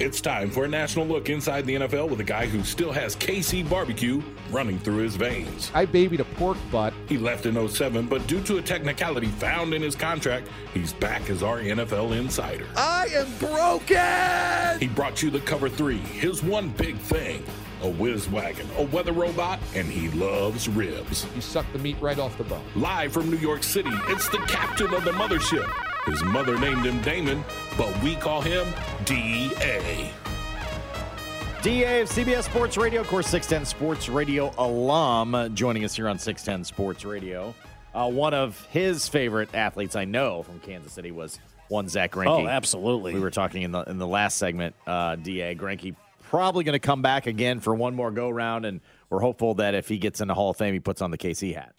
It's time for a national look inside the NFL with a guy who still has KC barbecue running through his veins. I babied a pork butt. He left in 07, but due to a technicality found in his contract, he's back as our NFL insider. I am broken! He brought you the cover three, his one big thing a whiz wagon, a weather robot, and he loves ribs. You suck the meat right off the bone. Live from New York City, it's the captain of the mothership. His mother named him Damon, but we call him DA. DA of CBS Sports Radio, of course, 610 Sports Radio alum, joining us here on 610 Sports Radio. Uh, one of his favorite athletes I know from Kansas City was one Zach Greinke. Oh, absolutely. We were talking in the in the last segment. Uh, Da Greinke probably going to come back again for one more go round, and we're hopeful that if he gets in the Hall of Fame, he puts on the KC hat.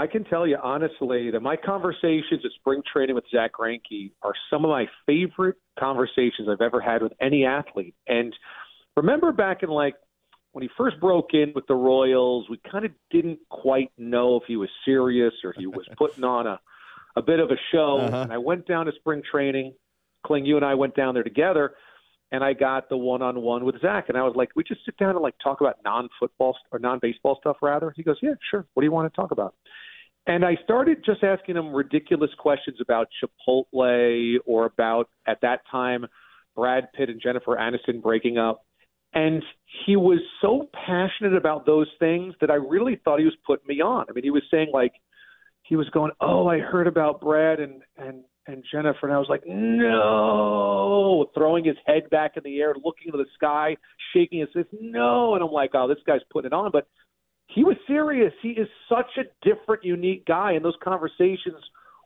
I can tell you honestly that my conversations at spring training with Zach Greinke are some of my favorite conversations I've ever had with any athlete. And remember back in like when he first broke in with the Royals, we kind of didn't quite know if he was serious or he was putting on a a bit of a show. Uh-huh. And I went down to spring training. Kling, you and I went down there together, and I got the one-on-one with Zach. And I was like, "We just sit down and like talk about non-football or non-baseball stuff, rather." He goes, "Yeah, sure. What do you want to talk about?" And I started just asking him ridiculous questions about Chipotle or about at that time Brad Pitt and Jennifer Aniston breaking up. And he was so passionate about those things that I really thought he was putting me on. I mean, he was saying like he was going, "Oh, I heard about Brad and and and Jennifer," and I was like, "No!" Throwing his head back in the air, looking into the sky, shaking his fist, "No!" And I'm like, "Oh, this guy's putting it on." But he was serious. He is such a different, unique guy, and those conversations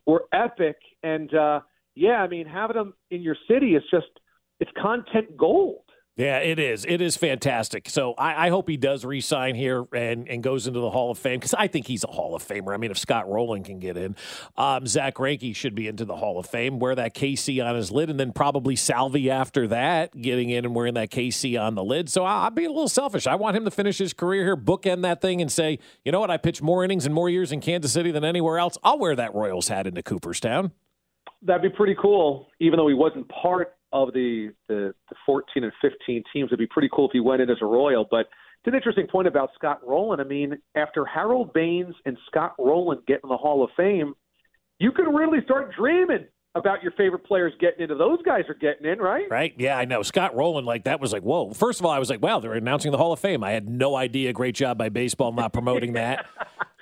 were epic. And uh, yeah, I mean, having him in your city is just it's content gold. Yeah, it is. It is fantastic. So I, I hope he does re-sign here and, and goes into the Hall of Fame because I think he's a Hall of Famer. I mean, if Scott Rolen can get in, um, Zach Greinke should be into the Hall of Fame. Wear that KC on his lid, and then probably Salvi after that, getting in and wearing that KC on the lid. So I, I'm being a little selfish. I want him to finish his career here, bookend that thing, and say, you know what? I pitched more innings and more years in Kansas City than anywhere else. I'll wear that Royals hat into Cooperstown. That'd be pretty cool, even though he wasn't part of the, the the 14 and 15 teams. It'd be pretty cool if he went in as a Royal. But it's an interesting point about Scott Rolen. I mean, after Harold Baines and Scott Rolen get in the Hall of Fame, you can really start dreaming about your favorite players getting into. Those guys are getting in, right? Right? Yeah, I know. Scott Rolen, like that was like, whoa. First of all, I was like, wow, they're announcing the Hall of Fame. I had no idea. Great job by baseball not promoting that.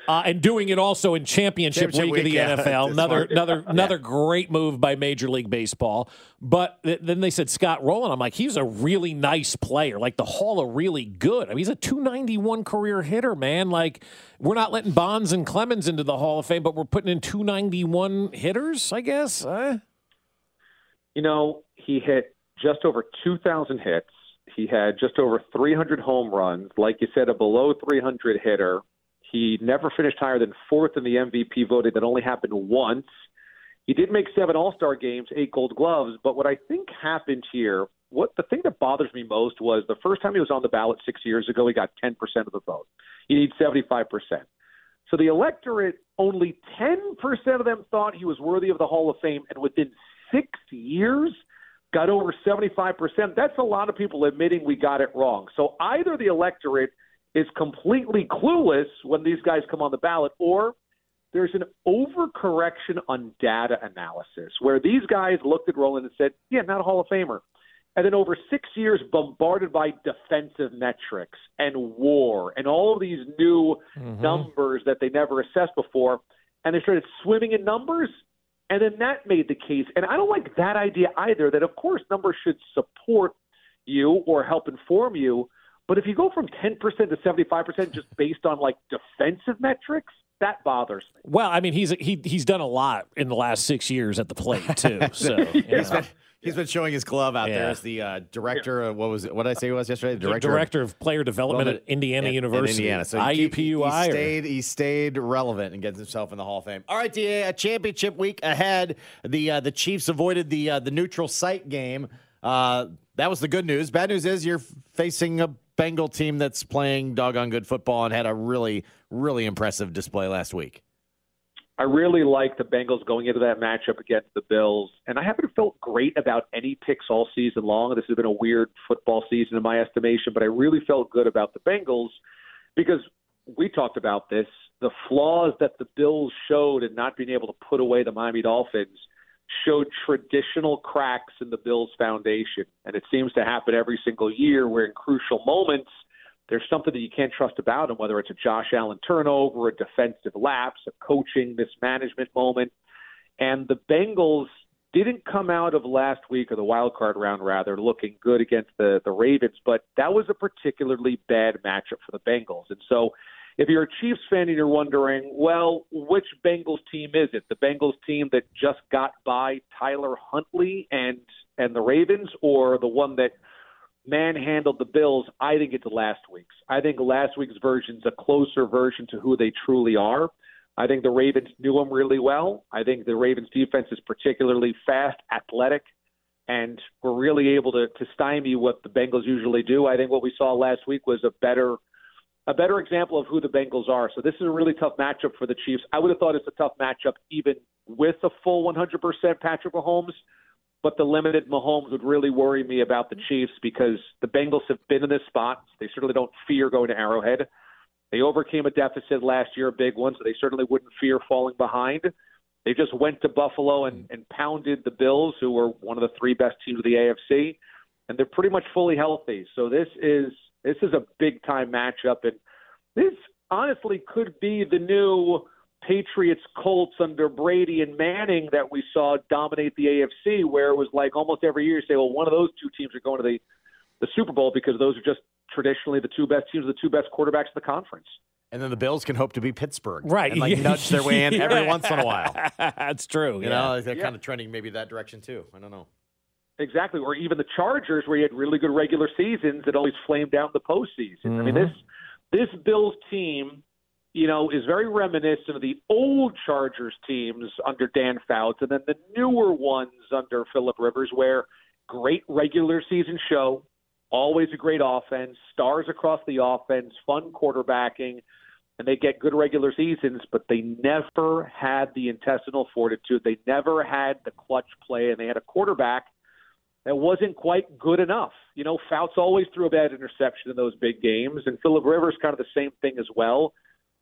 Uh, and doing it also in championship, Championship week, of the yeah. NFL. It's Another smart. another another great move by Major League Baseball. But th- then they said Scott Rolen. I'm like, he's a really nice player. Like the Hall of really good. I mean, he's a 291 career hitter, man. Like we're not letting Bonds and Clemens into the Hall of Fame, but we're putting in 291 hitters. I guess. Uh, You know, he hit just over 2,000 hits. He had just over 300 home runs. Like you said, a below 300 hitter. He never finished higher than fourth in the MVP voting. That only happened once. He did make seven All Star games, eight Gold Gloves. But what I think happened here, what the thing that bothers me most was the first time he was on the ballot six years ago, he got 10% of the vote. You need 75%. So the electorate, only 10% of them thought he was worthy of the Hall of Fame, and within six years, got over 75%. That's a lot of people admitting we got it wrong. So either the electorate is completely clueless when these guys come on the ballot, or there's an overcorrection on data analysis where these guys looked at Rolen and said, yeah, not a Hall of Famer. And then over six years, bombarded by defensive metrics and war and all of these new mm-hmm. numbers that they never assessed before. And they started swimming in numbers. And then that made the case. And I don't like that idea either that, of course, numbers should support you or help inform you. But if you go from 10% to 75% just based on like defensive metrics, that bothers me. Well, I mean, he's he he's done a lot in the last six years at the plate too. So yeah. he's, been, he's been showing his glove out yeah. there as the uh, director. Of, what was it? What did I say he was yesterday? The director, the director of, of, player development at Indiana at, University, at Indiana. So IUPUI. He, he stayed he stayed relevant and gets himself in the Hall of Fame. All right, Da, a championship week ahead. The uh, the Chiefs avoided the uh, the neutral site game. Uh, that was the good news. Bad news is you're facing a Bengal team that's playing doggone good football and had a really, really impressive display last week. I really like the Bengals going into that matchup against the Bills, and I haven't felt great about any picks all season long. This has been a weird football season in my estimation, but I really felt good about the Bengals because we talked about this. The flaws that the Bills showed in not being able to put away the Miami Dolphins – showed traditional cracks in the Bills' foundation. And it seems to happen every single year where in crucial moments, there's something that you can't trust about him, whether it's a Josh Allen turnover, a defensive lapse, a coaching mismanagement moment. And the Bengals didn't come out of last week or the wild card round rather looking good against the the Ravens, but that was a particularly bad matchup for the Bengals. And so if you're a Chiefs fan and you're wondering, well, which Bengals team is it? The Bengals team that just got by Tyler Huntley and and the Ravens, or the one that manhandled the Bills? I think it's last week's. I think last week's version's a closer version to who they truly are. I think the Ravens knew them really well. I think the Ravens defense is particularly fast, athletic, and were really able to, to stymie what the Bengals usually do. I think what we saw last week was a better – a better example of who the Bengals are. So this is a really tough matchup for the Chiefs. I would have thought it's a tough matchup even with a full 100% Patrick Mahomes, but the limited Mahomes would really worry me about the Chiefs because the Bengals have been in this spot. They certainly don't fear going to Arrowhead. They overcame a deficit last year, a big one, so they certainly wouldn't fear falling behind. They just went to Buffalo and, mm. and pounded the Bills, who were one of the three best teams of the AFC, and they're pretty much fully healthy. So this is this is a big time matchup, and this honestly could be the new Patriots Colts under Brady and Manning that we saw dominate the AFC, where it was like almost every year you say, well, one of those two teams are going to the the Super Bowl because those are just traditionally the two best teams, the two best quarterbacks in the conference. And then the Bills can hope to be Pittsburgh, right? And like nudge their way in every once in a while. That's true. You yeah. know, they're yeah. kind of trending maybe that direction too. I don't know. Exactly, or even the Chargers, where you had really good regular seasons that always flamed out the postseason. Mm-hmm. I mean, this this Bills team, you know, is very reminiscent of the old Chargers teams under Dan Fouts, and then the newer ones under Philip Rivers, where great regular season show, always a great offense, stars across the offense, fun quarterbacking, and they get good regular seasons, but they never had the intestinal fortitude. They never had the clutch play, and they had a quarterback that wasn't quite good enough. You know, Fouts always threw a bad interception in those big games, and Philip Rivers kind of the same thing as well.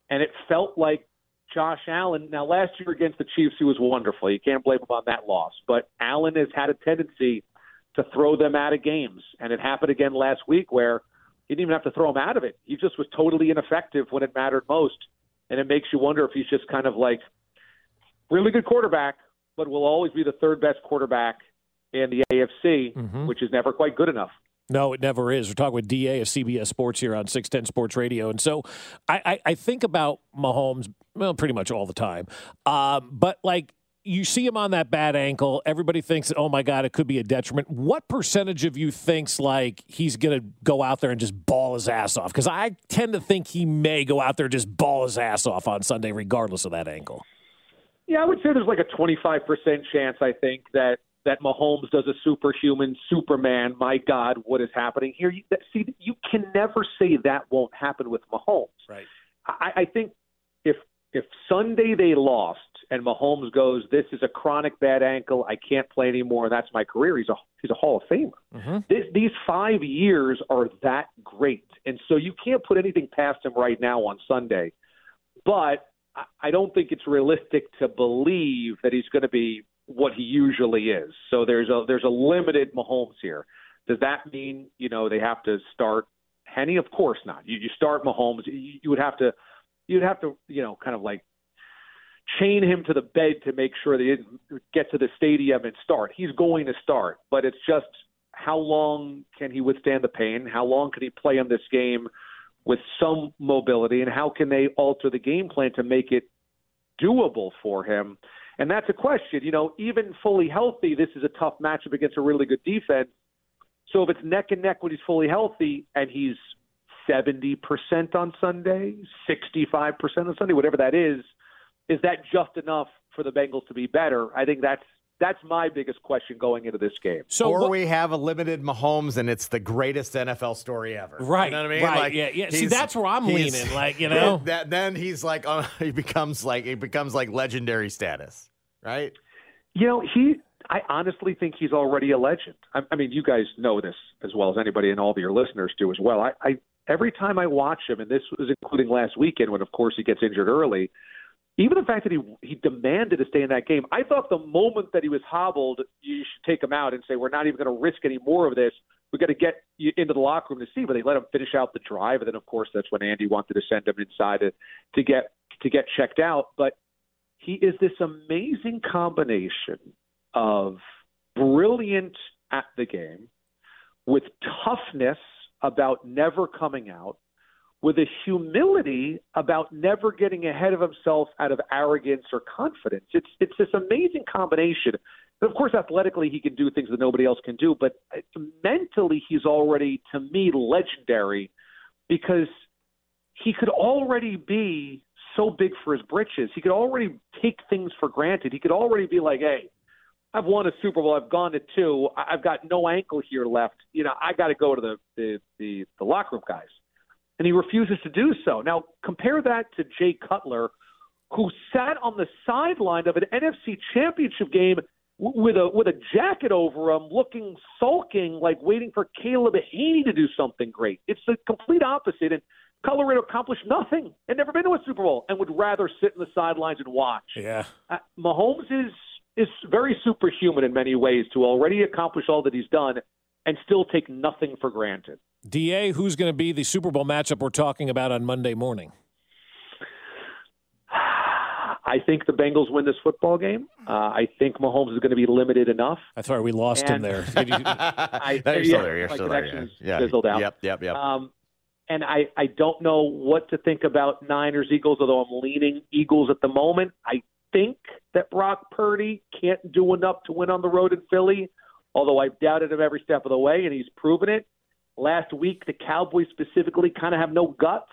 And it felt like Josh Allen. Now, last year against the Chiefs, he was wonderful. You can't blame him on that loss. But Allen has had a tendency to throw them out of games, and it happened again last week where he didn't even have to throw him out of it. He just was totally ineffective when it mattered most, and it makes you wonder if he's just kind of like really good quarterback, but will always be the third best quarterback in the AFC, mm-hmm. which is never quite good enough. No, it never is. We're talking with DA of CBS Sports here on 610 Sports Radio. And so I, I, I think about Mahomes, well, pretty much all the time. Um, but like, you see him on that bad ankle. Everybody thinks, oh my God, it could be a detriment. What percentage of you thinks like he's going to go out there and just ball his ass off? Because I tend to think he may go out there and just ball his ass off on Sunday, regardless of that ankle. Yeah, I would say there's like a 25% chance, I think, that that Mahomes does a superhuman Superman. My God, what is happening here? You, see, you can never say that won't happen with Mahomes. Right. I, I think if if Sunday they lost and Mahomes goes, this is a chronic bad ankle, I can't play anymore, and that's my career. He's a he's a Hall of Famer. Mm-hmm. This, these five years are that great, and so you can't put anything past him right now on Sunday. But I- I don't think it's realistic to believe that he's going to be what he usually is. So there's a there's a limited Mahomes here. Does that mean you know they have to start Henne? Of course not. You, you start Mahomes. You, you would have to you'd have to you know kind of like chain him to the bed to make sure he didn't get to the stadium and start. He's going to start, but it's just how long can he withstand the pain? How long can he play in this game with some mobility? And how can they alter the game plan to make it doable for him? And that's a question. You know, even fully healthy, this is a tough matchup against a really good defense. So if it's neck and neck when he's fully healthy and he's 70% on Sunday, 65% on Sunday, whatever that is, is that just enough for the Bengals to be better? I think that's that's my biggest question going into this game. So or what- we have a limited Mahomes, and it's the greatest NFL story ever. Right, You know what I mean? right, Like, yeah, yeah. See, that's where I'm leaning, like, you know? that then he's like, uh, he becomes like, he becomes like legendary status, right? You know, he. I honestly think he's already a legend. I, I mean, you guys know this as well as anybody, and all of your listeners do as well. I, I every time I watch him, and this was including last weekend when, of course, he gets injured early. Even the fact that he he demanded to stay in that game, I thought the moment that he was hobbled, you should take him out and say, "We're not even going to risk any more of this. We got to get you into the locker room to see." But they let him finish out the drive, and then, of course, that's when Andy wanted to send him inside to, to get to get checked out. But he is this amazing combination of brilliant at the game with toughness about never coming out with a humility about never getting ahead of himself out of arrogance or confidence it's it's this amazing combination and of course athletically he can do things that nobody else can do but mentally he's already to me legendary because he could already be so big for his britches. He could already take things for granted. He could already be like, "Hey, I've won a Super Bowl. I've gone to two. I've got no ankle here left. You know, I got to go to the, the the the locker room guys." And he refuses to do so. Now, compare that to Jay Cutler, who sat on the sideline of an NFC Championship game with a with a jacket over him, looking sulking, like waiting for Caleb Hanie to do something great. It's the complete opposite. And had accomplished nothing and never been to a Super Bowl and would rather sit in the sidelines and watch. Yeah. Uh, Mahomes is is very superhuman in many ways to already accomplish all that he's done and still take nothing for granted. DA, who's going to be the Super Bowl matchup we're talking about on Monday morning? I think the Bengals win this football game. Uh, I think Mahomes is going to be limited enough. That's right. We lost him there. I, No, you're yeah, still there. You're my still there. Yeah. fizzled out. Yep. Yep. Yep. Um, and I, I don't know what to think about Niners Eagles, although I'm leaning Eagles at the moment. I think that Brock Purdy can't do enough to win on the road in Philly, although I've doubted him every step of the way, and he's proven it. Last week, the Cowboys specifically kind of have no guts.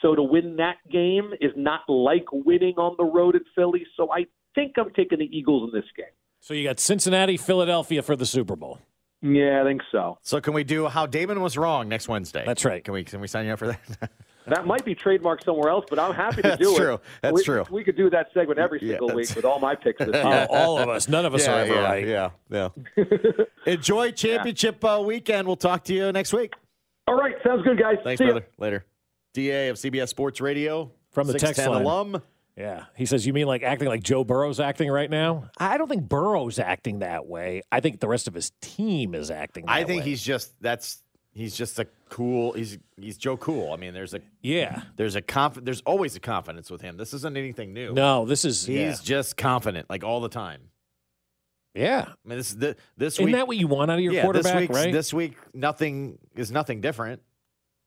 So to win that game is not like winning on the road in Philly. So I think I'm taking the Eagles in this game. so you got Cincinnati, Philadelphia for the Super Bowl. Yeah, I think so. so can we do how Damon was wrong next Wednesday? That's right. Can we can we sign you up for that? That might be trademarked somewhere else, but I'm happy to That's do it. That's true. That's we, true. We could do that segment every single that's- week with all my picks this year. all of us. None of us yeah, are ever yeah, right. yeah, yeah. Enjoy championship uh, weekend. We'll talk to you next week. All right, sounds good, guys. Thanks, See ya. brother. Later. Da of CBS Sports Radio From the text line. alum. Yeah. He says, You mean like acting like Joe Burrow's acting right now? I don't think Burrow's acting that way. I think the rest of his team is acting that I think way. he's just that's he's just a cool. He's he's Joe Cool. I mean, there's a Yeah. there's a conf, There's always a confidence with him. This isn't anything new. No, this is. he's yeah. just confident like all the time. yeah. I mean, this the, this Isn't week. that what you want out of your yeah, quarterback, this right? this week nothing is nothing different.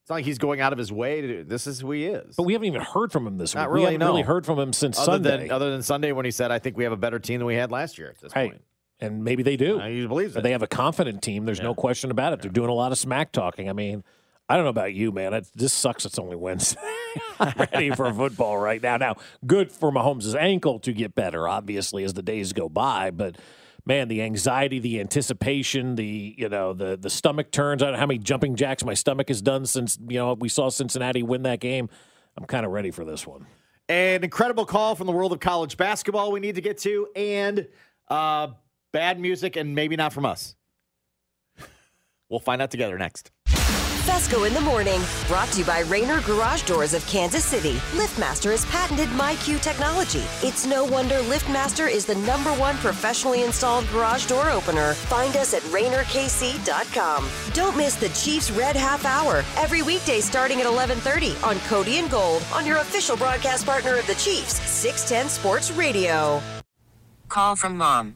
It's not like he's going out of his way to. do This is who he is. but we haven't even heard from him this Not week. really, we haven't really heard from him since other Sunday. than other than Sunday when he said, "I think we have a better team than we had last year." At this Right. point, and maybe they do. He believes it. they have a confident team. There's no question about it. They're doing a lot of smack talking. I mean, I don't know about you, man. It, this sucks. It's only Wednesday. I'm ready for football right now. Now, good for Mahomes' ankle to get better, obviously, as the days go by. But man, the anxiety, the anticipation, the you know the the stomach turns. I don't know how many jumping jacks my stomach has done since you know we saw Cincinnati win that game. I'm kind of ready for this one. An incredible call from the world of college basketball we need to get to, and uh, bad music, and maybe not from us. We'll find out together next. Fescoe in the morning, brought to you by Rainer Garage Doors of Kansas City. LiftMaster has patented MyQ technology. It's no wonder LiftMaster is the number one professionally installed garage door opener. Find us at RainerKC.com. Don't miss the Chiefs Red Half Hour every weekday starting at 11:30 on Cody and Gold on your official broadcast partner of the Chiefs, 610 Sports Radio. Call from mom.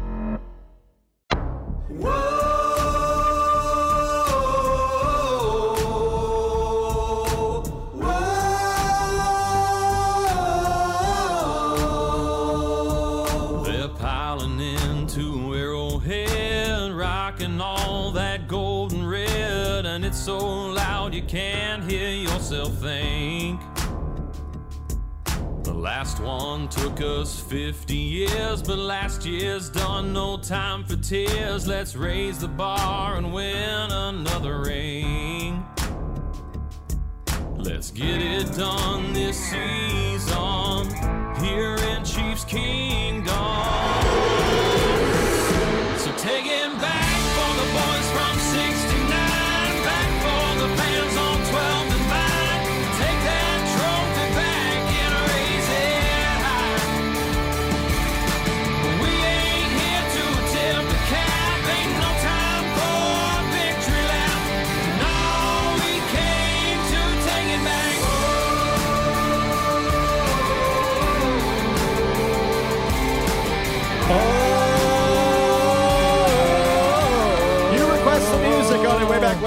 so loud you can't hear yourself think. Last one took us 50 years, but last year's done. No time for tears. Let's raise the bar and win another ring. Let's get it done this season here in Chiefs Kingdom. So take it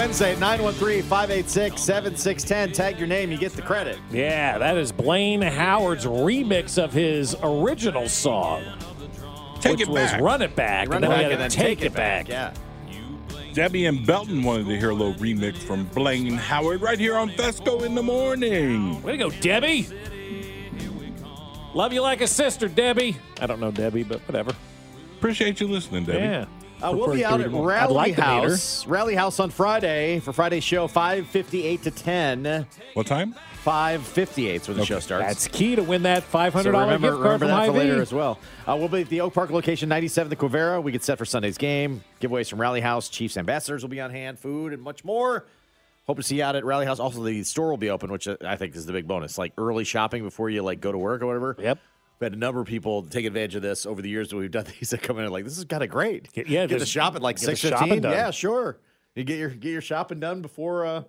Wednesday at 913 586 7610. Tag your name, you get the credit. Yeah, that is Blaine Howard's remix of his original song, Take which it was back. "Run It Back," Run and then we back had and then to take, it back. Yeah. Debbie and Belton wanted to hear a little remix from Blaine Howard right here on Fescoe in the morning. Way to go, Debbie! Love you like a sister, Debbie. I don't know Debbie, but whatever. Appreciate you listening, Debbie. Yeah. Uh, we'll be out at Rally like to meet her. House. Rally House on Friday for Friday's show, 558 to 10. What time? 558 is when the show starts. That's key to win that $500 So remember, gift card remember from that for later as well. Uh, we'll be at the Oak Park location, 97 the Quivira. We get set for Sunday's game. Giveaways from Rally House. Chiefs ambassadors will be on hand. Food and much more. Hope to see you out at Rally House. Also, the store will be open, which I think is the big bonus. Like early shopping before you like go to work or whatever. Yep. We had a number of people take advantage of this over the years that we've done these that come in and like this is kind of great. Get- yeah, get the shop at like six fifteen. Yeah, sure. You get your get your shopping done before. uh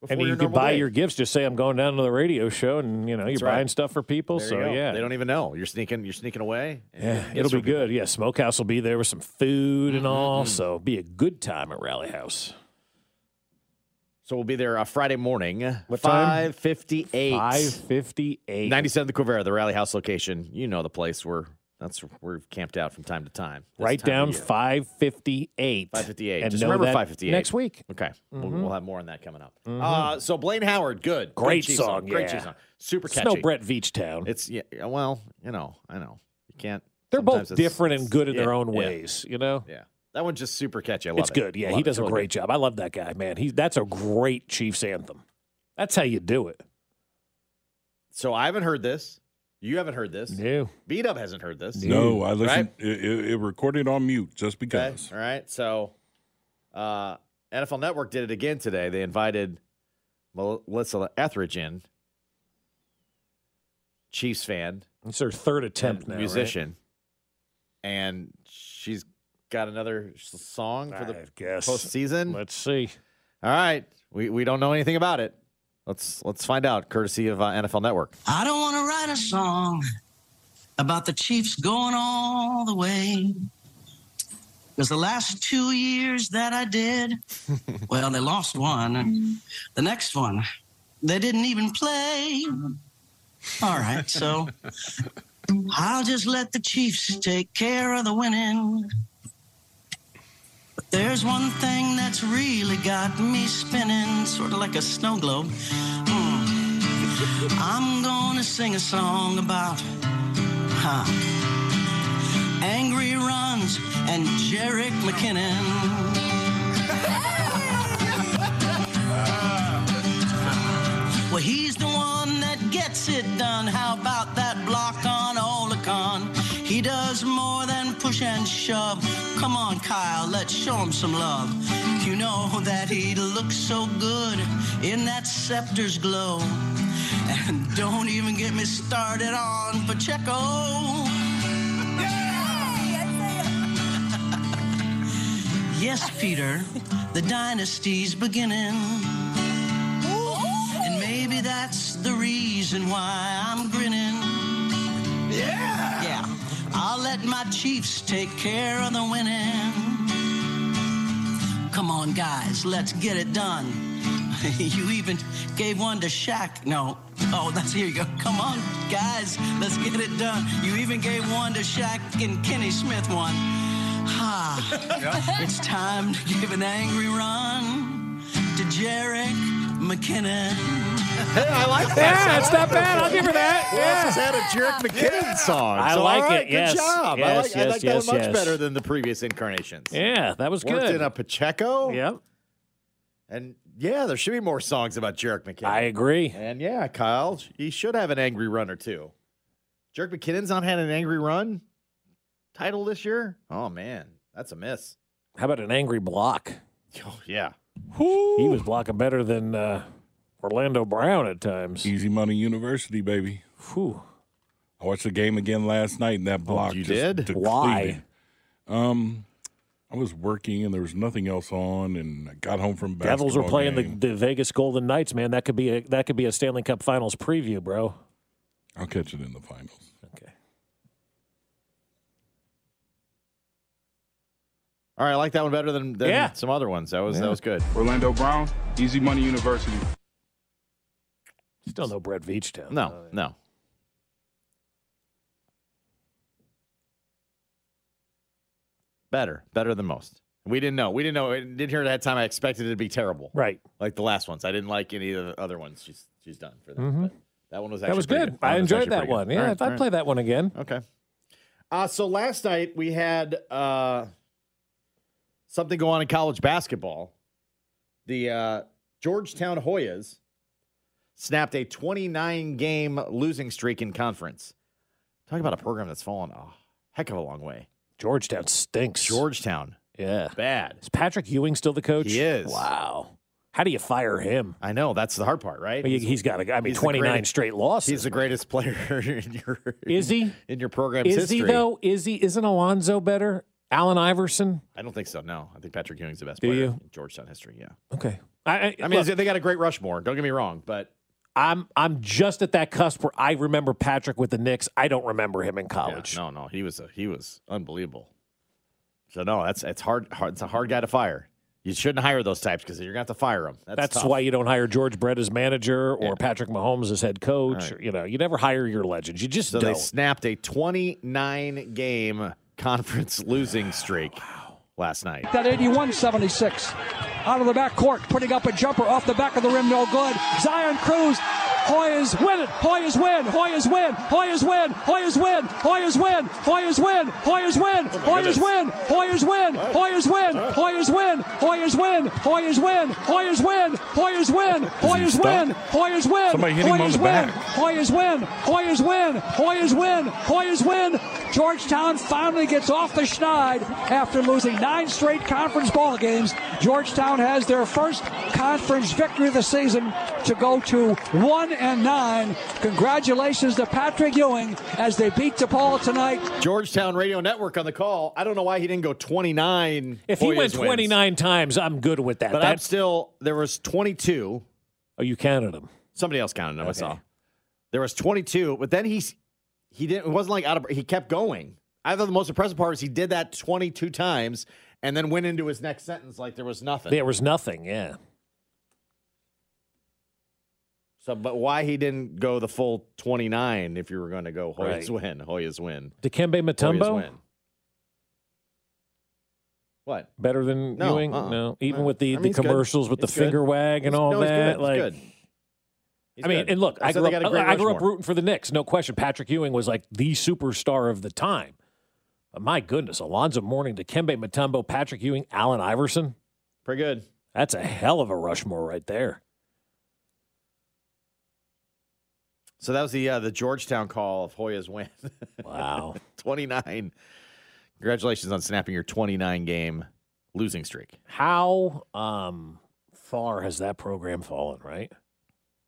before And you can buy day. your gifts. Just say I'm going down to the radio show, and you know you're right. buying stuff for people. There so yeah, they don't even know you're sneaking. You're sneaking away. yeah, it'll be people. good. Yeah, Smokehouse will be there with some food Mm-hmm, and all. So be a good time at Rally House. So we'll be there uh, Friday morning. What time? 558. Five fifty eight. 97 the Quivira, the Rally House location. You know the place where that's where we're camped out from time to time. Write time down year. five fifty eight. 558. And Just remember that 558. next week. Okay. We'll, Mhm. we'll have more on that coming up. Uh, so Blaine Howard, good. Great Chiefs song, Great yeah. Chiefs song. Super It's catchy. no Brett Veach town. It's, yeah, well, you know, I know. You can't. They're both different and good in their yeah, own yeah, ways. You know. Yeah. That one's just super catchy. I love it's it. good. Yeah, Love he does It's a great job. I love that guy, man. He's that's a great Chiefs anthem. That's how you do it. So I haven't heard this. You haven't heard this. No. B Dub hasn't heard this. No, I listened. Right? It, it, it recorded on mute just Okay. because. All right. So uh, NFL Network did it again today. They invited Melissa Etheridge in, Chiefs fan, It's her third attempt now. right? musician, and she's got another song for the I guess. postseason. Let's see. All right, we we don't know anything about it. Let's let's find out, courtesy of uh, NFL Network. I don't want to write a song about the Chiefs going all the way. Because the last two years that I did, well, they lost one. The next one, they didn't even play. All right, so I'll just let the Chiefs take care of the winning. There's one thing that's really got me spinning, sort of like a snow globe. Hmm. I'm gonna sing a song about huh, angry runs and Jerick McKinnon. well, he's the one that gets it done. How about that block on Olicon? He does more than push and shove. Come on, Kyle, let's show him some love. You know that he looks so good in that scepter's glow. And don't even get me started on Pacheco. Yes, Peter, the dynasty's beginning. And maybe that's the reason why I'm grinning. Yeah! Yeah. I'll let my Chiefs take care of the winning. Come on, guys, let's get it done. you even gave one to Shaq. No. Oh, that's here you go. Come on, guys, let's get it done. You even gave one to Shaq and Kenny Smith one. Ha. It's time to give an angry run to Jerick McKinnon. Hey, I like that. Yeah, it's not bad. I'll give her that. Who Yeah. else has had a Jerick McKinnon song? I So, like all right, it, yes. Good job. I Yes, like, I yes, like that yes, one much better than the previous incarnations. Yeah, that was Worked good. in a Pacheco. Yep. And yeah, there should be more songs about Jerick McKinnon. I agree. And yeah, Kyle, he should have an angry run or two. Jerick McKinnon's not had an angry run title this year. Oh man, that's a miss. How about an angry block? Oh yeah. He was blocking better than uh, Orlando Brown at times. Easy Money University, baby. Whew. I watched the game again last night, and that block you just did? depleted. Why? Um, I was working, and there was nothing else on, and I got home from basketball Devils were playing the, game. the Vegas Golden Knights, man. That could be a that could be a Stanley Cup Finals preview, bro. I'll catch it in the finals. Okay. All right, I like that one better than, than Yeah. some other ones. That was that was good. Orlando Brown, Easy Money University. Still no Brett Veachtown. No, no. Better, better than most. We didn't know. We didn't know. We didn't hear it at that time. I expected it to be terrible, Right. like the last ones. I didn't like any of the other ones she's she's done for that. Mhm. But that one was actually That was pretty good. I was enjoyed that one. good. Yeah, right, if I'd play that one again. Okay. Uh, so last night we had uh, something go on in college basketball. The uh, Georgetown Hoyas snapped a 29 game losing streak in conference. Talk about a program that's fallen a heck of a long way. Georgetown stinks. Georgetown, Yeah. bad. Is Patrick Ewing still the coach? He is. Wow. How do you fire him? I know that's the hard part, right? He- He's got a, I mean, 29 greatest- straight losses. He's the greatest player in your Is he? in your program's Is history. he though? Is he? Isn't Alonzo better? Allen Iverson? I don't think so. No, I think Patrick Ewing's the best Do player you? in Georgetown history. Yeah. Okay. I, I, I mean, look, they got a great Rushmore. Don't get me wrong, but I'm I'm just at that cusp where I remember Patrick with the Knicks. I don't remember him in Yeah, college. no, no, he was a, he was unbelievable. So no, that's it's hard, hard. It's a hard guy to fire. You shouldn't hire those types because you're gonna have to fire them. That's, That's why you don't hire George Brett as manager or Yeah. Patrick Mahomes as head coach. Right. Or, you know, you never hire your legends. You just So don't. they snapped a 29 game conference losing streak last night. That 81-76. Out of the back court, putting up a jumper off the back of the rim, no good. Zion Cruz. Hoyas win it. Hoyas win. Hoyas win. Hoyas win. Hoyas win. Hoyas win. Hoyas win. Hoyas win. Hoyas win. Hoyas win. Hoyas win. Hoyas win. Hoyas win. Hoyas win. Hoyas win. Hoyas win. Hoyas win. Hoyas win. Somebody hit him on Hoyas the win. back. Hoyas win. Hoyas win. Hoyas win. Hoyas win. Georgetown finally gets off the schneid after losing nine straight conference ball games. Georgetown has their first conference victory of the season to go to one and nine. Congratulations to Patrick Ewing as they beat DePaul tonight. Georgetown Radio Network on the call. I don't know why he didn't go 29. If he Hoyas went wins. 29 times, I'm good with that. But I'm still, there was 22. oh, you counted them. Somebody else counted them, I saw. There was 22, but then he's, he didn't, it wasn't like out of, he kept going. I thought the most impressive part is he did that 22 times and then went into his next sentence like there was nothing. There was nothing, yeah. So, but why he didn't go the full 29 if you were going to go Hoyas Right. win, Hoyas win. Dikembe Hoyas Mutombo, win. What? better than No, Ewing? uh-uh. No, even with the, I mean, the he's good. commercials with the good. finger wag and He's- all no, that. like, I mean, good. and look, I, said grew up, got a great I grew up rooting for the Knicks. No question. Patrick Ewing was like the superstar of the time. But my goodness, Alonzo Mourning, Dikembe Mutombo, Patrick Ewing, Allen Iverson. Pretty good. That's a hell of a Rushmore right there. So that was the uh, the Georgetown call of Hoya's win. Wow. 29. Congratulations on snapping your 29 game losing streak. How um, far has that program fallen, right?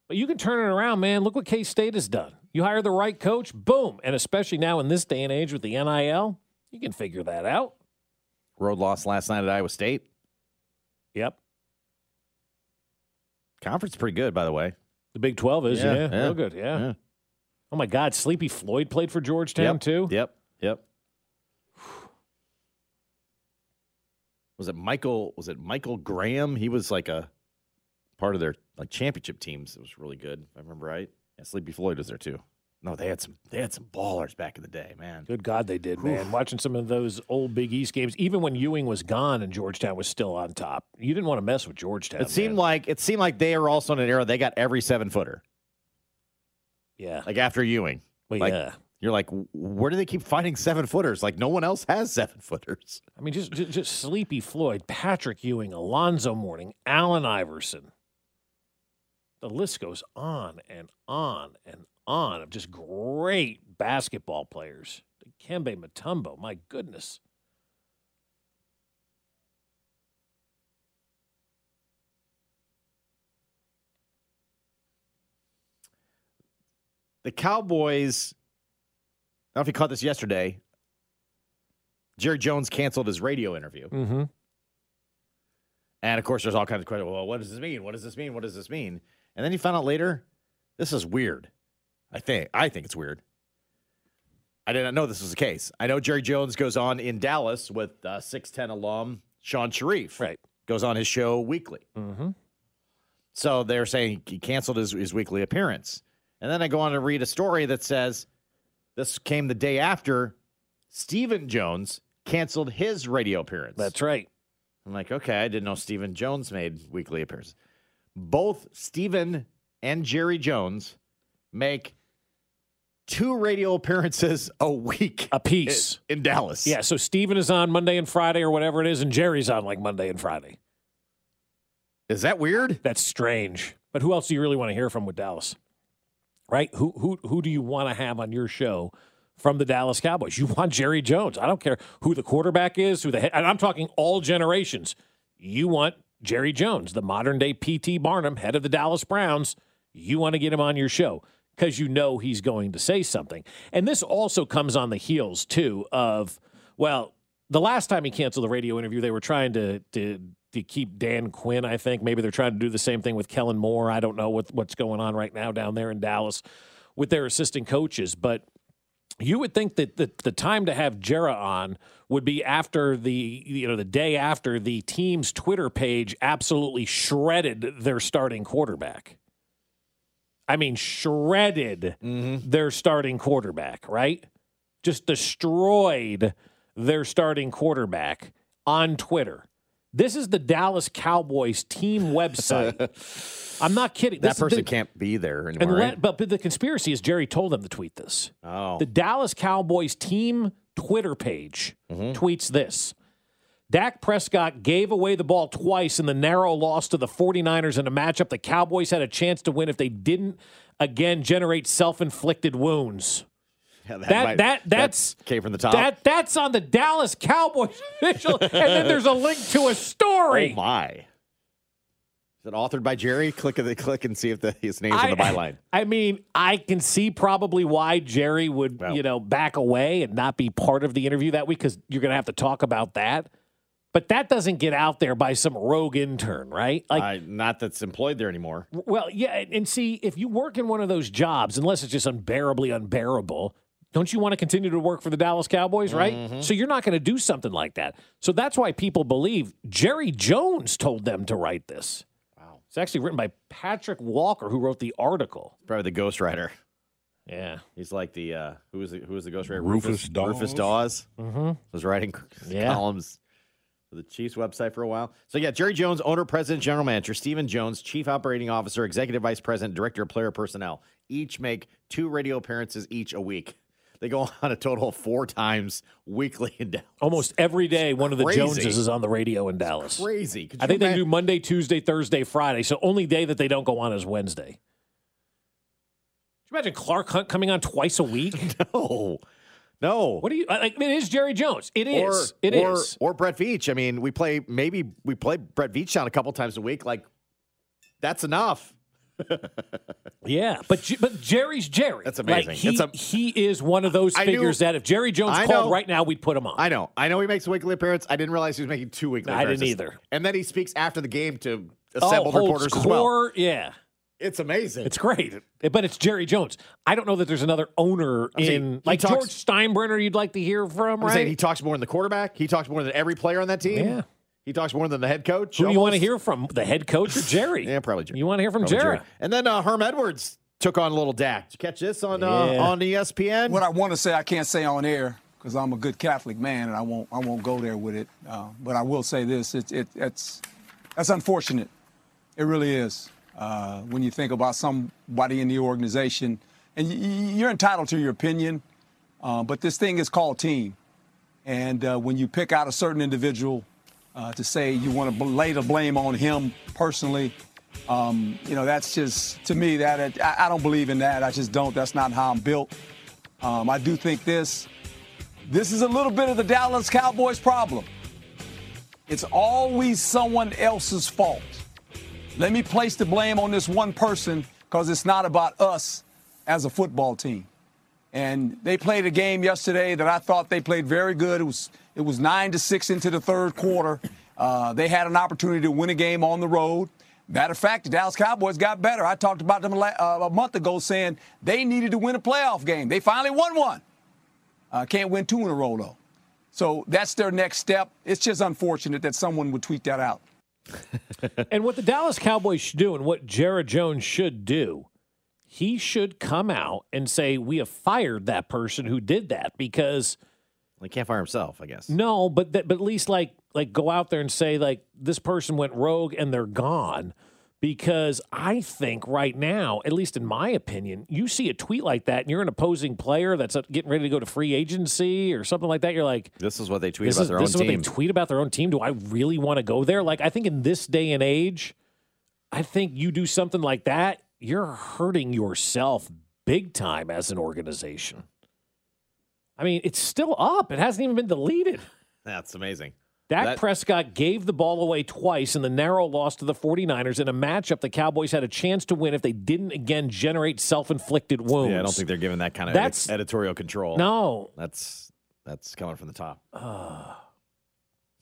But you can turn it around, man. Look what K State has done. You hire the right coach, boom. And especially now in this day and age with the NIL, you can figure that out. Road loss last night at Iowa State. Yep. Conference pretty good, by the way. The Big 12 is, Yeah, yeah. yeah, Real good, yeah. yeah. Oh, my God. Sleepy Floyd played for Georgetown, Yep, too? Yep. Yep. Was it Michael? Was it Michael Graham? He was like a part of their like championship teams. It was really good. If I remember right. Yeah, Sleepy Floyd was there too. No, they had some. They had some ballers back in the day, man. Good God, they did, man. Watching some of those old Big East games, even when Ewing was gone and Georgetown was still on top, you didn't want to mess with Georgetown. It seemed man. like it seemed like they were also in an era they got every seven footer. Yeah. Like after Ewing. Well, like, yeah. You're like, where do they keep finding seven footers? Like no one else has seven footers. I mean, just, just just Sleepy Floyd, Patrick Ewing, Alonzo Mourning, Allen Iverson. The list goes on and on and on of just great basketball players. Kembe Mutombo, my goodness. The Cowboys. I don't know if you caught this yesterday. Jerry Jones canceled his radio interview. Mm-hmm. And of course, there's all kinds of questions. Well, what does this mean? What does this mean? What does this mean? And then you found out later, this is weird. I think. I think it's weird. I did not know this was the case. I know Jerry Jones goes on in Dallas with uh, 610 alum Shan Shariff. Right. Goes on his show weekly. Mm-hmm. So they're saying he canceled his, his weekly appearance. And then I go on to read a story that says this came the day after Stephen Jones canceled his radio appearance. That's right. I'm like, okay, I didn't know Stephen Jones made weekly appearances. Both Stephen and Jerry Jones make two radio appearances a week A piece. in, in Dallas. Yeah, so Steven is on Monday and Friday or whatever it is, and Jerry's on like Monday and Friday. Is that weird? That's strange. But who else do you really want to hear from with Dallas? Right? Who who who do you want to have on your show from the Dallas Cowboys? You want Jerry Jones. I don't care who the quarterback is, who the head, and I'm talking all generations. You want Jerry Jones, the modern day PT Barnum, head of the Dallas Browns. You want to get him on your show because you know he's going to say something. And this also comes on the heels too of well, the last time he canceled the radio interview, they were trying to to to keep Dan Quinn. I think maybe they're trying to do the same thing with Kellen Moore. I don't know what what's going on right now down there in Dallas with their assistant coaches, but you would think that the, the time to have Jera on would be after the you know the day after the team's Twitter page absolutely shredded their starting quarterback. I mean, shredded their starting quarterback, right? Just destroyed their starting quarterback on Twitter. This is the Dallas Cowboys team website. I'm not kidding. That This- person the- can't be there anymore. right? but, but the conspiracy is Jerry told them to tweet this. Oh. The Dallas Cowboys team Twitter page Mm-hmm. tweets this. Dak Prescott gave away the ball twice in the narrow loss to the 49ers in a matchup the Cowboys had a chance to win if they didn't again generate self inflicted wounds. Yeah, That might- that that's came from the top. that that's on the Dallas Cowboys official, and then there's a link to a story. Oh my! Is it authored by Jerry? Click the click and see if the, his name's on the byline. I mean, I can see probably why Jerry would, you know, back away and not be part of the interview that week because you're going to have to talk about that. But that doesn't get out there by some rogue intern, right? Like, Uh, not that's employed there anymore. well, yeah, and- and see, if you work in one of those jobs, unless it's just unbearably unbearable, don't you want to continue to work for the Dallas Cowboys, right? Mhm. So you're not going to do something like that. So that's why people believe Jerry Jones told them to write this. Wow. It's actually written by Patrick Walker, who wrote the article. Probably the ghostwriter. Yeah. He's like the uh, who was the, who was the ghostwriter? Rufus Dawes. Rufus Dawes Mhm. was writing Yeah. columns for the Chiefs website for a while. So yeah, Jerry Jones, owner, president, general manager, Stephen Jones, chief operating officer, executive vice president, director of player personnel, each make two radio appearances each a week. They go on a total of four times weekly in Dallas. Almost every day, one of the Joneses is on the radio in Dallas. Crazy. I think they do Monday, Tuesday, Thursday, Friday. So only day that they don't go on is Wednesday. Could you imagine Clark Hunt coming on twice a week? no, no. What do you? Like, it is Jerry Jones. It is. Or, It is. or, Or Brett Veach. I mean, we play maybe we play Brett Veach down a couple times a week. Like that's enough. Yeah, but but Jerry's Jerry. That's Like, amazing. he, It's a- he is one of those I knew- figures that if Jerry Jones I called know. right now, we'd put him on. I know. I know he makes a weekly appearance. I didn't realize he was making two weekly appearances. I didn't either. And then he speaks after the game to Oh, assembled holds reporters as well. Yeah, It's amazing. it's great. But it's Jerry Jones. I don't know that there's another owner I'm saying, in he like talks- George Steinbrenner. You'd like to hear from, I'm right? saying he talks more than the quarterback. He talks more than every player on that team. Yeah. He talks more than the head coach. Who do you want to hear from? The head coach or Jerry? Yeah, probably Jerry. You want to hear from Probably Jerry? And then uh, Herm Edwards took on a little Dak. Did you catch this on uh, on ESPN? What I want to say, I can't say on air because I'm a good Catholic man, and I won't I won't go there with it. Uh, but I will say this: it, it, it's that's unfortunate. It really is. Uh, when you think about somebody in the organization, and you're entitled to your opinion, uh, but this thing is called team. And uh, when you pick out a certain individual uh, to say you want to lay the blame on him personally, um, you know, that's just, to me, that I, I don't believe in that. I just don't. That's not how I'm built. Um, I do think this, this is a little bit of the Dallas Cowboys problem. It's always someone else's fault. Let me place the blame on this one person because it's not about us as a football team. And they played a game yesterday that I thought they played very good. It was it was nine to six into the third quarter. Uh, they had an opportunity to win a game on the road. Matter of fact, the Dallas Cowboys got better. I talked about them uh, a month ago, saying they needed to win a playoff game. They finally won one. Uh, can't win two in a row though. So that's their next step. It's just unfortunate that someone would tweet that out. and what the Dallas Cowboys should do, and what Jerry Jones should do, he should come out and say, "We have fired that person who did that," because he can't fire himself, I guess. no, but that, but at least like like go out there and say like this person went rogue and they're gone. Because I think right now, at least in my opinion, you see a tweet like that and you're an opposing player that's getting ready to go to free agency or something like that. You're like, This is what they tweet about is, their this own is what they tweet about their own team. Do I really want to go there? Like, I think in this day and age, I think you do something like that, you're hurting yourself big time as an organization. I mean, it's still up. It hasn't even been deleted. That's amazing. Dak That- Prescott gave the ball away twice in the narrow loss to the 49ers in a matchup the Cowboys had a chance to win if they didn't again generate self-inflicted wounds. Yeah, I don't think they're giving that kind of That's- editorial control. No. That's that's coming from the top.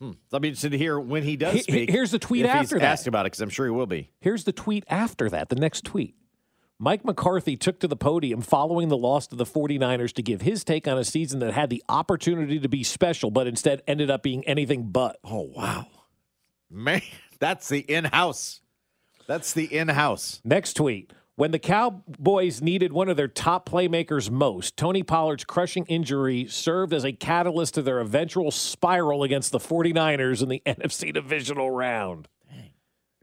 Hmm. So I'll be interested to hear when he does He- speak. here's the tweet after he's that. asked about it because I'm sure he will be. Here's the tweet after that, the next tweet. Mike McCarthy took to the podium following the loss to the 49ers to give his take on a season that had the opportunity to be special, but instead ended up being anything but. Oh, wow. Man, that's the in-house. That's the in-house. Next tweet. When the Cowboys needed one of their top playmakers most, Tony Pollard's crushing injury served as a catalyst to their eventual spiral against the 49ers in the NFC divisional round. Dang,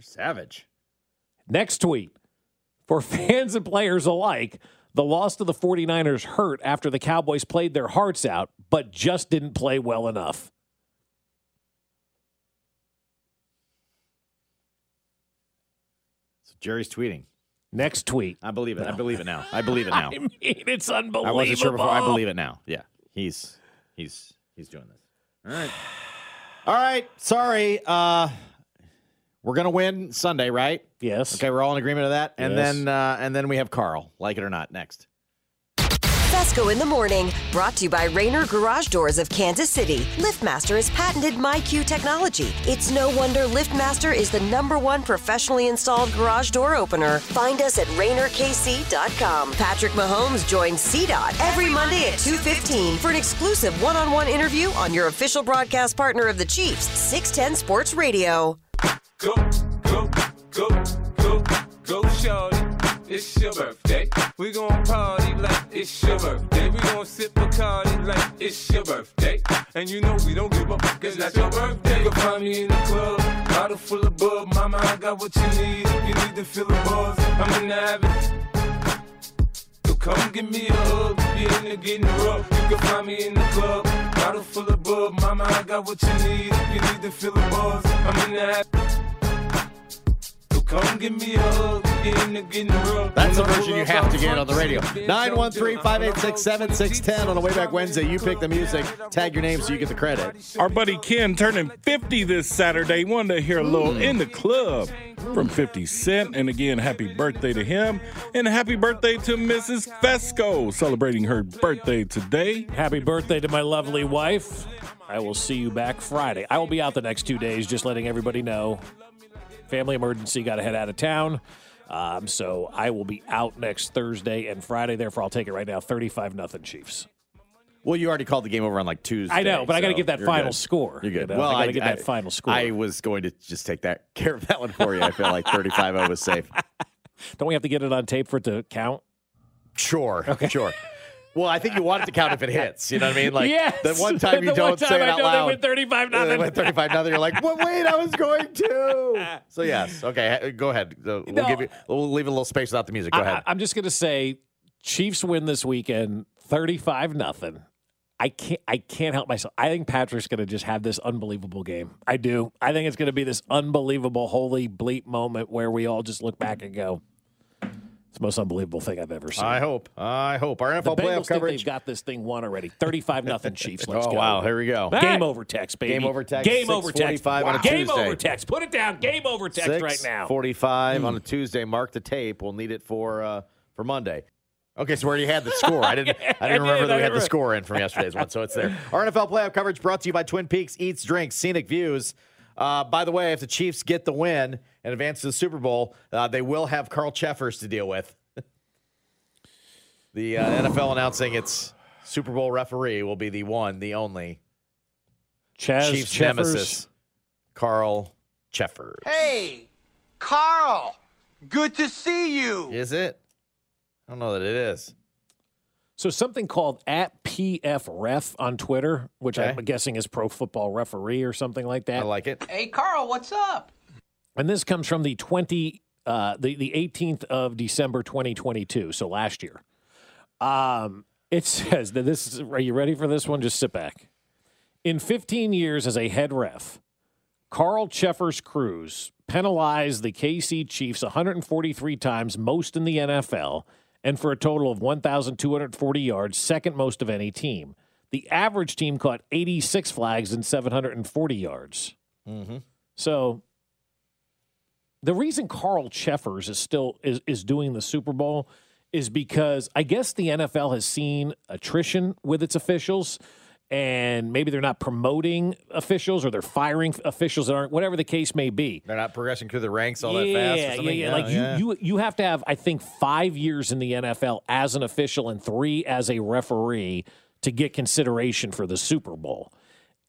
savage. Next tweet. For fans and players alike, the loss to the 49ers hurt after the Cowboys played their hearts out, but just didn't play well enough. So Jerry's tweeting. Next tweet. I believe it. I believe it now. I believe it now. I mean, it's unbelievable. I wasn't sure before. I believe it now. Yeah, he's he's he's doing this. All right. All right. Sorry. Uh, we're gonna win Sunday, right? Yes. Okay, we're all in agreement of that. And Yes. then uh, and then we have Carl, like it or not, next. Fescoe in the morning, brought to you by Rainer Garage Doors of Kansas City. LiftMaster has patented MyQ technology. It's no wonder LiftMaster is the number one professionally installed garage door opener. Find us at RainerKC.com. Patrick Mahomes joins CDOT every Monday at 2.15 for an exclusive one-on-one interview on your official broadcast partner of the Chiefs, 610 Sports Radio. Go, go, go, go, go, shorty. It's your birthday. We gon' party like it's your birthday. We gon' sip Bacardi like it's your birthday. And you know we don't give up, cause that's your birthday. You can find me in the club, bottle full of bub. Mama, I got what you need if you need to feel the buzz. I'm in the habit. So come give me a hug, you're in the getting rough. You can find me in the club, bottle full of bub. Mama, I got what you need if you need to feel the buzz. I'm in the habit. So come give me a hug, if you're in the getting. That's the version you have to get on the radio. 913 586 7610 on a way back Wednesday. You pick the music, tag your name so you get the credit. Our buddy Ken turning 50 this Saturday. Wanted to hear a little hmm. in the club from 50 Cent. And again, happy birthday to him. And happy birthday to Mrs. Fescoe, celebrating her birthday today. Happy birthday to my lovely wife. I will see you back Friday. I will be out the next two days, just letting everybody know. Family emergency, got to head out of town. Um, so I will be out next Thursday and Friday. Therefore, I'll take it right now 35 nothing Chiefs. Well, you already called the game over on like Tuesday. I know, but I gotta so get that final good. score, You're good. you know? Well, I gotta get that final score. I was going to just take that care of that one for you. I feel like 35 0 was safe. Don't we have to get it on tape for it to count? Sure. Okay. Sure. Well, I think you want it to count if it hits. You know what I mean? Like Yes. the one time you don't one time say it I out know they loud. went 35 They nothing. went 35 nothing. You're like, well, wait, I was going to. So yes, okay, go ahead. We'll No. give you. We'll leave a little space without the music. Go ahead. I'm just gonna say, Chiefs win this weekend, 35 nothing. I can't. I can't help myself. I think Patrick's going to just have this unbelievable game. I do. I think it's going to be this unbelievable, holy bleep moment where we all just look back and go, "It's the most unbelievable thing I've ever seen." I hope. I hope our NFL Bengals playoff think coverage. they've got this thing won already. 35 nothing Chiefs. Let's Oh, go. wow. Here we go. Game Hey. over text, baby. Game over text, Game over text. 6:45 on a Game Tuesday. over text. Put it down. Game over text right now. 45 Hmm. on a Tuesday. Mark the tape. We'll need it for uh, for Monday. Okay, so we already had the score. I didn't. I didn't remember that we had the score in from yesterday's one, so it's there. Our NFL playoff coverage brought to you by Twin Peaks Eats, Drinks, Scenic Views. Uh, by the way, if the Chiefs get the win and advance to the Super Bowl, uh, they will have Carl Cheffers to deal with. the uh, NFL announcing its Super Bowl referee will be the one, the only Chaz Chiefs Cheffers. nemesis, Carl Cheffers. Hey, Carl. Good to see you. Is it? I don't know that it is. So something called at PF Ref on Twitter, which Okay. I'm guessing is Pro Football Referee or something like that. I like it. Hey, Carl, what's up? And this comes from the 20 uh the the 18th of December 2022, so last year. Um it says that this is are you ready for this one? Just sit back. In 15 years as a head ref, Carl Cheffers crews penalized the KC Chiefs 143 times, most in the NFL, and for a total of 1,240 yards, second most of any team. The average team caught 86 flags and 740 yards. Mm-hmm. So the reason Carl Cheffers is still is, is doing the Super Bowl is because I guess the NFL has seen attrition with its officials and maybe they're not promoting officials or they're firing officials that aren't whatever the case may be. They're not progressing through the ranks all yeah, that fast. Or yeah, something? yeah, Like you, you, you have to have, I think, five years in the NFL as an official and three as a referee to get consideration for the Super Bowl.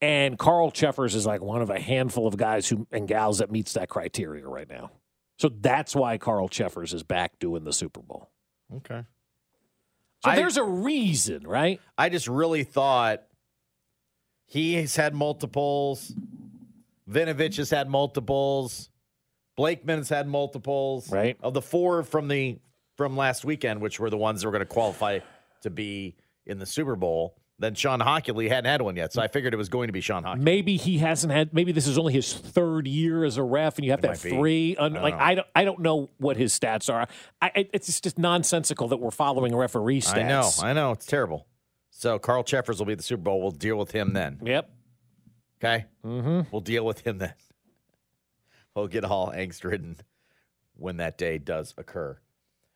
And Carl Cheffers is like one of a handful of guys who and gals that meets that criteria right now. So that's why Carl Cheffers is back doing the Super Bowl. Okay. So I- there's a reason, right? I just really thought he's had multiples. Vinovich has had multiples. Blakeman's had multiples. Right. Of the four from the from last weekend, which were the ones that were going to qualify to be in the Super Bowl. Then Shawn Hochuli hadn't had one yet, so I figured it was going to be Shawn Hochuli. Maybe he hasn't had. Maybe this is only his third year as a ref, and you have to have three. Un, I don't like know. I don't, I don't know what his stats are. I, it's just- just nonsensical that we're following referee stats. I know, I know, it's terrible. So Carl Cheffers will be the Super Bowl. We'll deal with him then. Yep. Okay. Mm-hmm. We'll deal with him then. We'll get all angst ridden when that day does occur.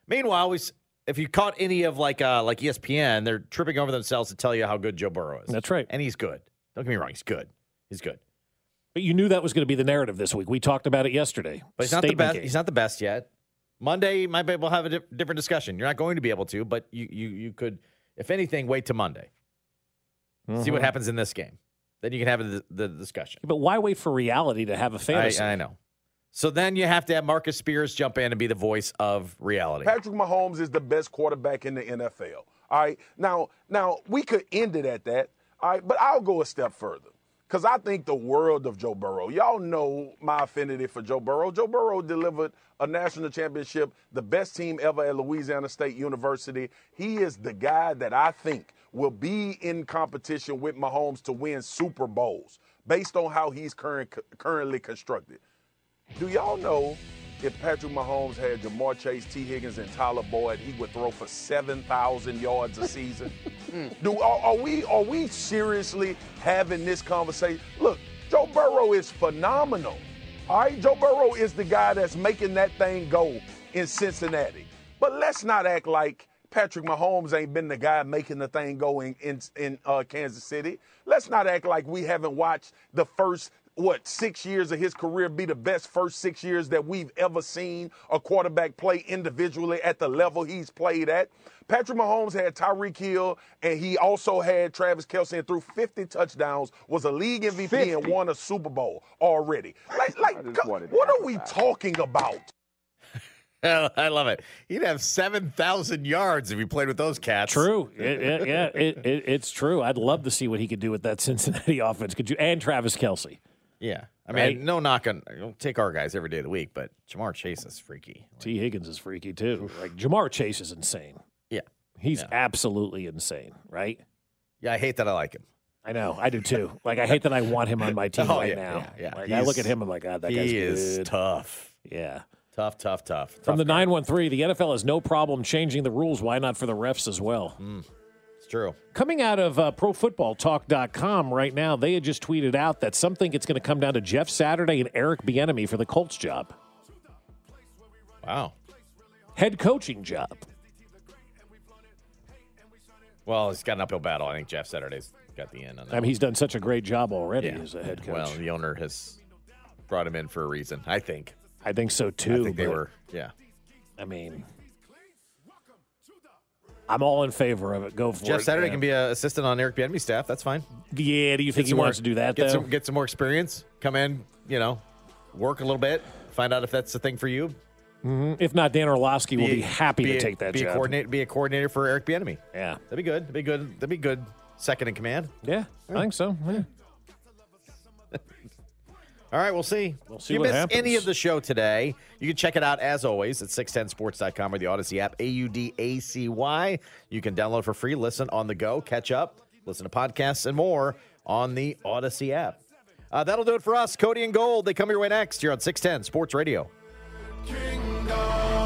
Meanwhile, we if you caught any of like uh, like ESPN, they're tripping over themselves to tell you how good Joe Burrow is. That's right. and he's good. Don't get me wrong, he's good. He's good, But you knew that was going to be the narrative this week. We talked about it yesterday. but he's not the best. game. He's not the best yet. Monday, you might be able to have a di- different discussion. You're not going to be able to, but you you you could, if anything, wait to Monday. See what Mhm. happens in this game. Then you can have the, the discussion. But why wait for reality to have a fantasy? I, I know. So then you have to have Marcus Spears jump in and be the voice of reality. Patrick Mahomes is the best quarterback in the NFL. All right. Now, now we could end it at that. All right, but I'll go a step further. Because I think the world of Joe Burrow. Y'all know my affinity for Joe Burrow. Joe Burrow delivered a national championship, the best team ever at Louisiana State University. He is the guy that I think will be in competition with Mahomes to win Super Bowls based on how he's current, currently constructed. Do y'all know if Patrick Mahomes had Ja'Marr Chase, Tee Higgins, and Tyler Boyd, he would throw for 7,000 yards a season? Do are, are we are we seriously having this conversation? Look, Joe Burrow is phenomenal. All right, Joe Burrow is the guy that's making that thing go in Cincinnati. But let's not act like Patrick Mahomes ain't been the guy making the thing go in in, in uh, Kansas City. Let's not act like we haven't watched the first what six years of his career be the best first six years that we've ever seen a quarterback play individually at the level he's played at. Patrick Mahomes had Tyreek Hill, and he also had Travis Kelce, and threw 50 touchdowns, was a league MVP, and won a Super Bowl already. Like, like, co- what are we talking about? I love it. He'd have 7,000 yards if he played with those cats. True. It- it- yeah, it, it, it's true. I'd love to see what he could do with that Cincinnati offense. Could you? And Travis Kelce. Yeah. I mean, Right? no knock on, don't take our guys every day of the week, but Ja'Marr Chase is freaky. Tee Higgins is freaky too. Like Ja'Marr Chase is insane. Yeah. He's absolutely insane. Right. Yeah, I hate that I like him. I know. I do too. Like I hate that I want him on my team Oh, right yeah, now. yeah, yeah. Like I look at him, I'm like, God, that he guy's is good. tough. Yeah. Tough, tough, tough. From tough the guy. 913, the NFL has no problem changing the rules. Why not for the refs as well? Mm. It's true. Coming out of uh, ProFootballTalk.com right now, they had just tweeted out that some think it's going to come down to Jeff Saturday and Eric Bieniemy for the Colts job, Wow. head coaching job. Well, he's got an uphill battle. I think Jeff Saturday's got the end on that. I mean, he's done such a great job already Yeah. as a head coach. Well, the owner has brought him in for a reason, I think. I think so too. I think they were, yeah. I mean, I'm all in favor of it. Go for Jeff it. Jeff Saturday yeah. can be an assistant on Eric Bieniemy's staff. That's fine. Yeah, do you think Get he wants more- to do that Get some, get some more experience. Come in, you know, work a little bit. Find out if that's the thing for you. Mhm. If not, Dan Orlovsky will be happy be to a- take that be job. A coordinator, be a coordinator for Eric Bieniemy. Yeah, that'd be good. That'd be good. That'd be good. Second in command. Yeah, I think so. Yeah. All right, we'll see. We'll see if you what miss happens. any of the show today, you can check it out as always at 610sports.com or the Audacy app, A U D A C Y. You can download for free, listen on the go, catch up, listen to podcasts, and more on the Audacy app. Uh, that'll do it for us. Cody and Gold, they come your way next here on 610 Sports Radio. Welcome